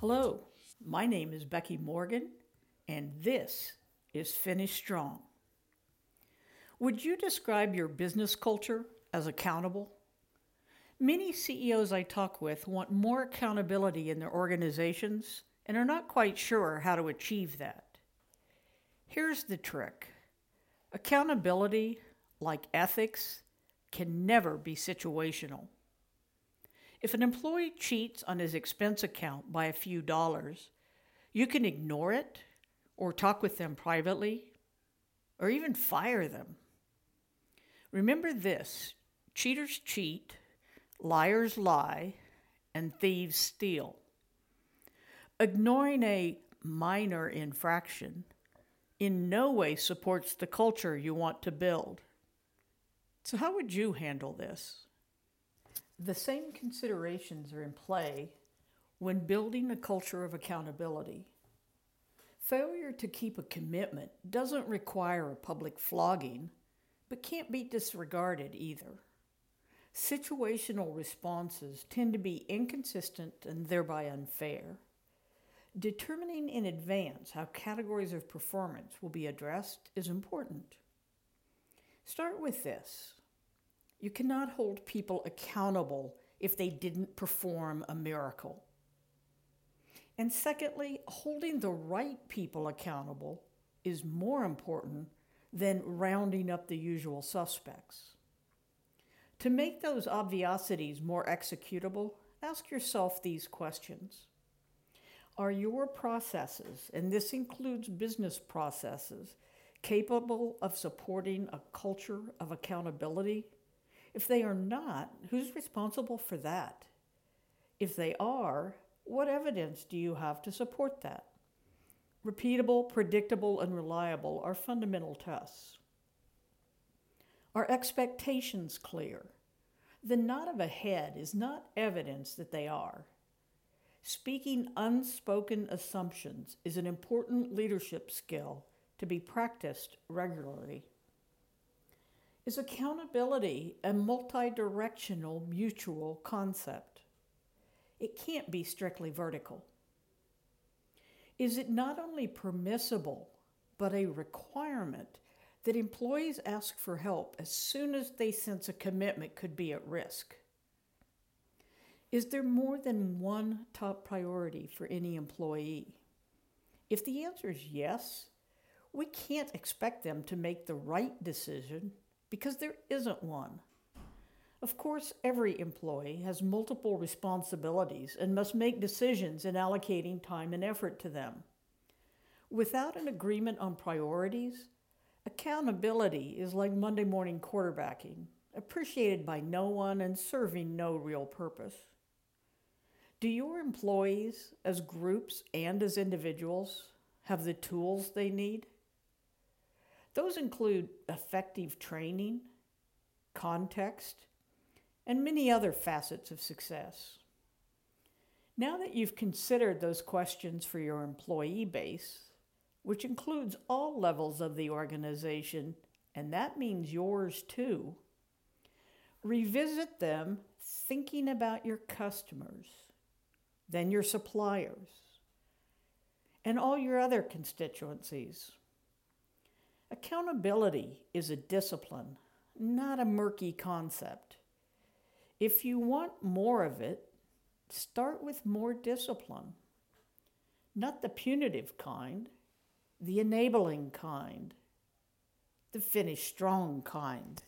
Hello, my name is Becky Morgan, and this is Finish Strong. Would you describe your business culture as accountable? Many CEOs I talk with want more accountability in their organizations and are not quite sure how to achieve that. Here's the trick accountability, like ethics, can never be situational. If an employee cheats on his expense account by a few dollars, you can ignore it or talk with them privately or even fire them. Remember this cheaters cheat, liars lie, and thieves steal. Ignoring a minor infraction in no way supports the culture you want to build. So, how would you handle this? The same considerations are in play when building a culture of accountability. Failure to keep a commitment doesn't require a public flogging, but can't be disregarded either. Situational responses tend to be inconsistent and thereby unfair. Determining in advance how categories of performance will be addressed is important. Start with this you cannot hold people accountable if they didn't perform a miracle. And secondly, holding the right people accountable is more important than rounding up the usual suspects. To make those obviosities more executable, ask yourself these questions. Are your processes, and this includes business processes, capable of supporting a culture of accountability? If they are not, who's responsible for that? If they are, what evidence do you have to support that? Repeatable, predictable, and reliable are fundamental tests. Are expectations clear? The nod of a head is not evidence that they are. Speaking unspoken assumptions is an important leadership skill to be practiced regularly. Is accountability a multi-directional mutual concept? It can't be strictly vertical. Is it not only permissible, but a requirement that employees ask for help as soon as they sense a commitment could be at risk? Is there more than one top priority for any employee? If the answer is yes, we can't expect them to make the right decision because there isn't one. Of course, every employee has multiple responsibilities and must make decisions in allocating time and effort to them. Without an agreement on priorities, accountability is like Monday morning quarterbacking, appreciated by no one and serving no real purpose. Do your employees, as groups and as individuals, have the tools they need? Those include effective training, context, and many other facets of success. Now that you've considered those questions for your employee base, which includes all levels of the organization, and that means yours too, revisit them thinking about your customers, then your suppliers, and all your other constituencies. Accountability is a discipline, not a murky concept. If you want more of it, start with more discipline. Not the punitive kind, the enabling kind, the finish strong kind.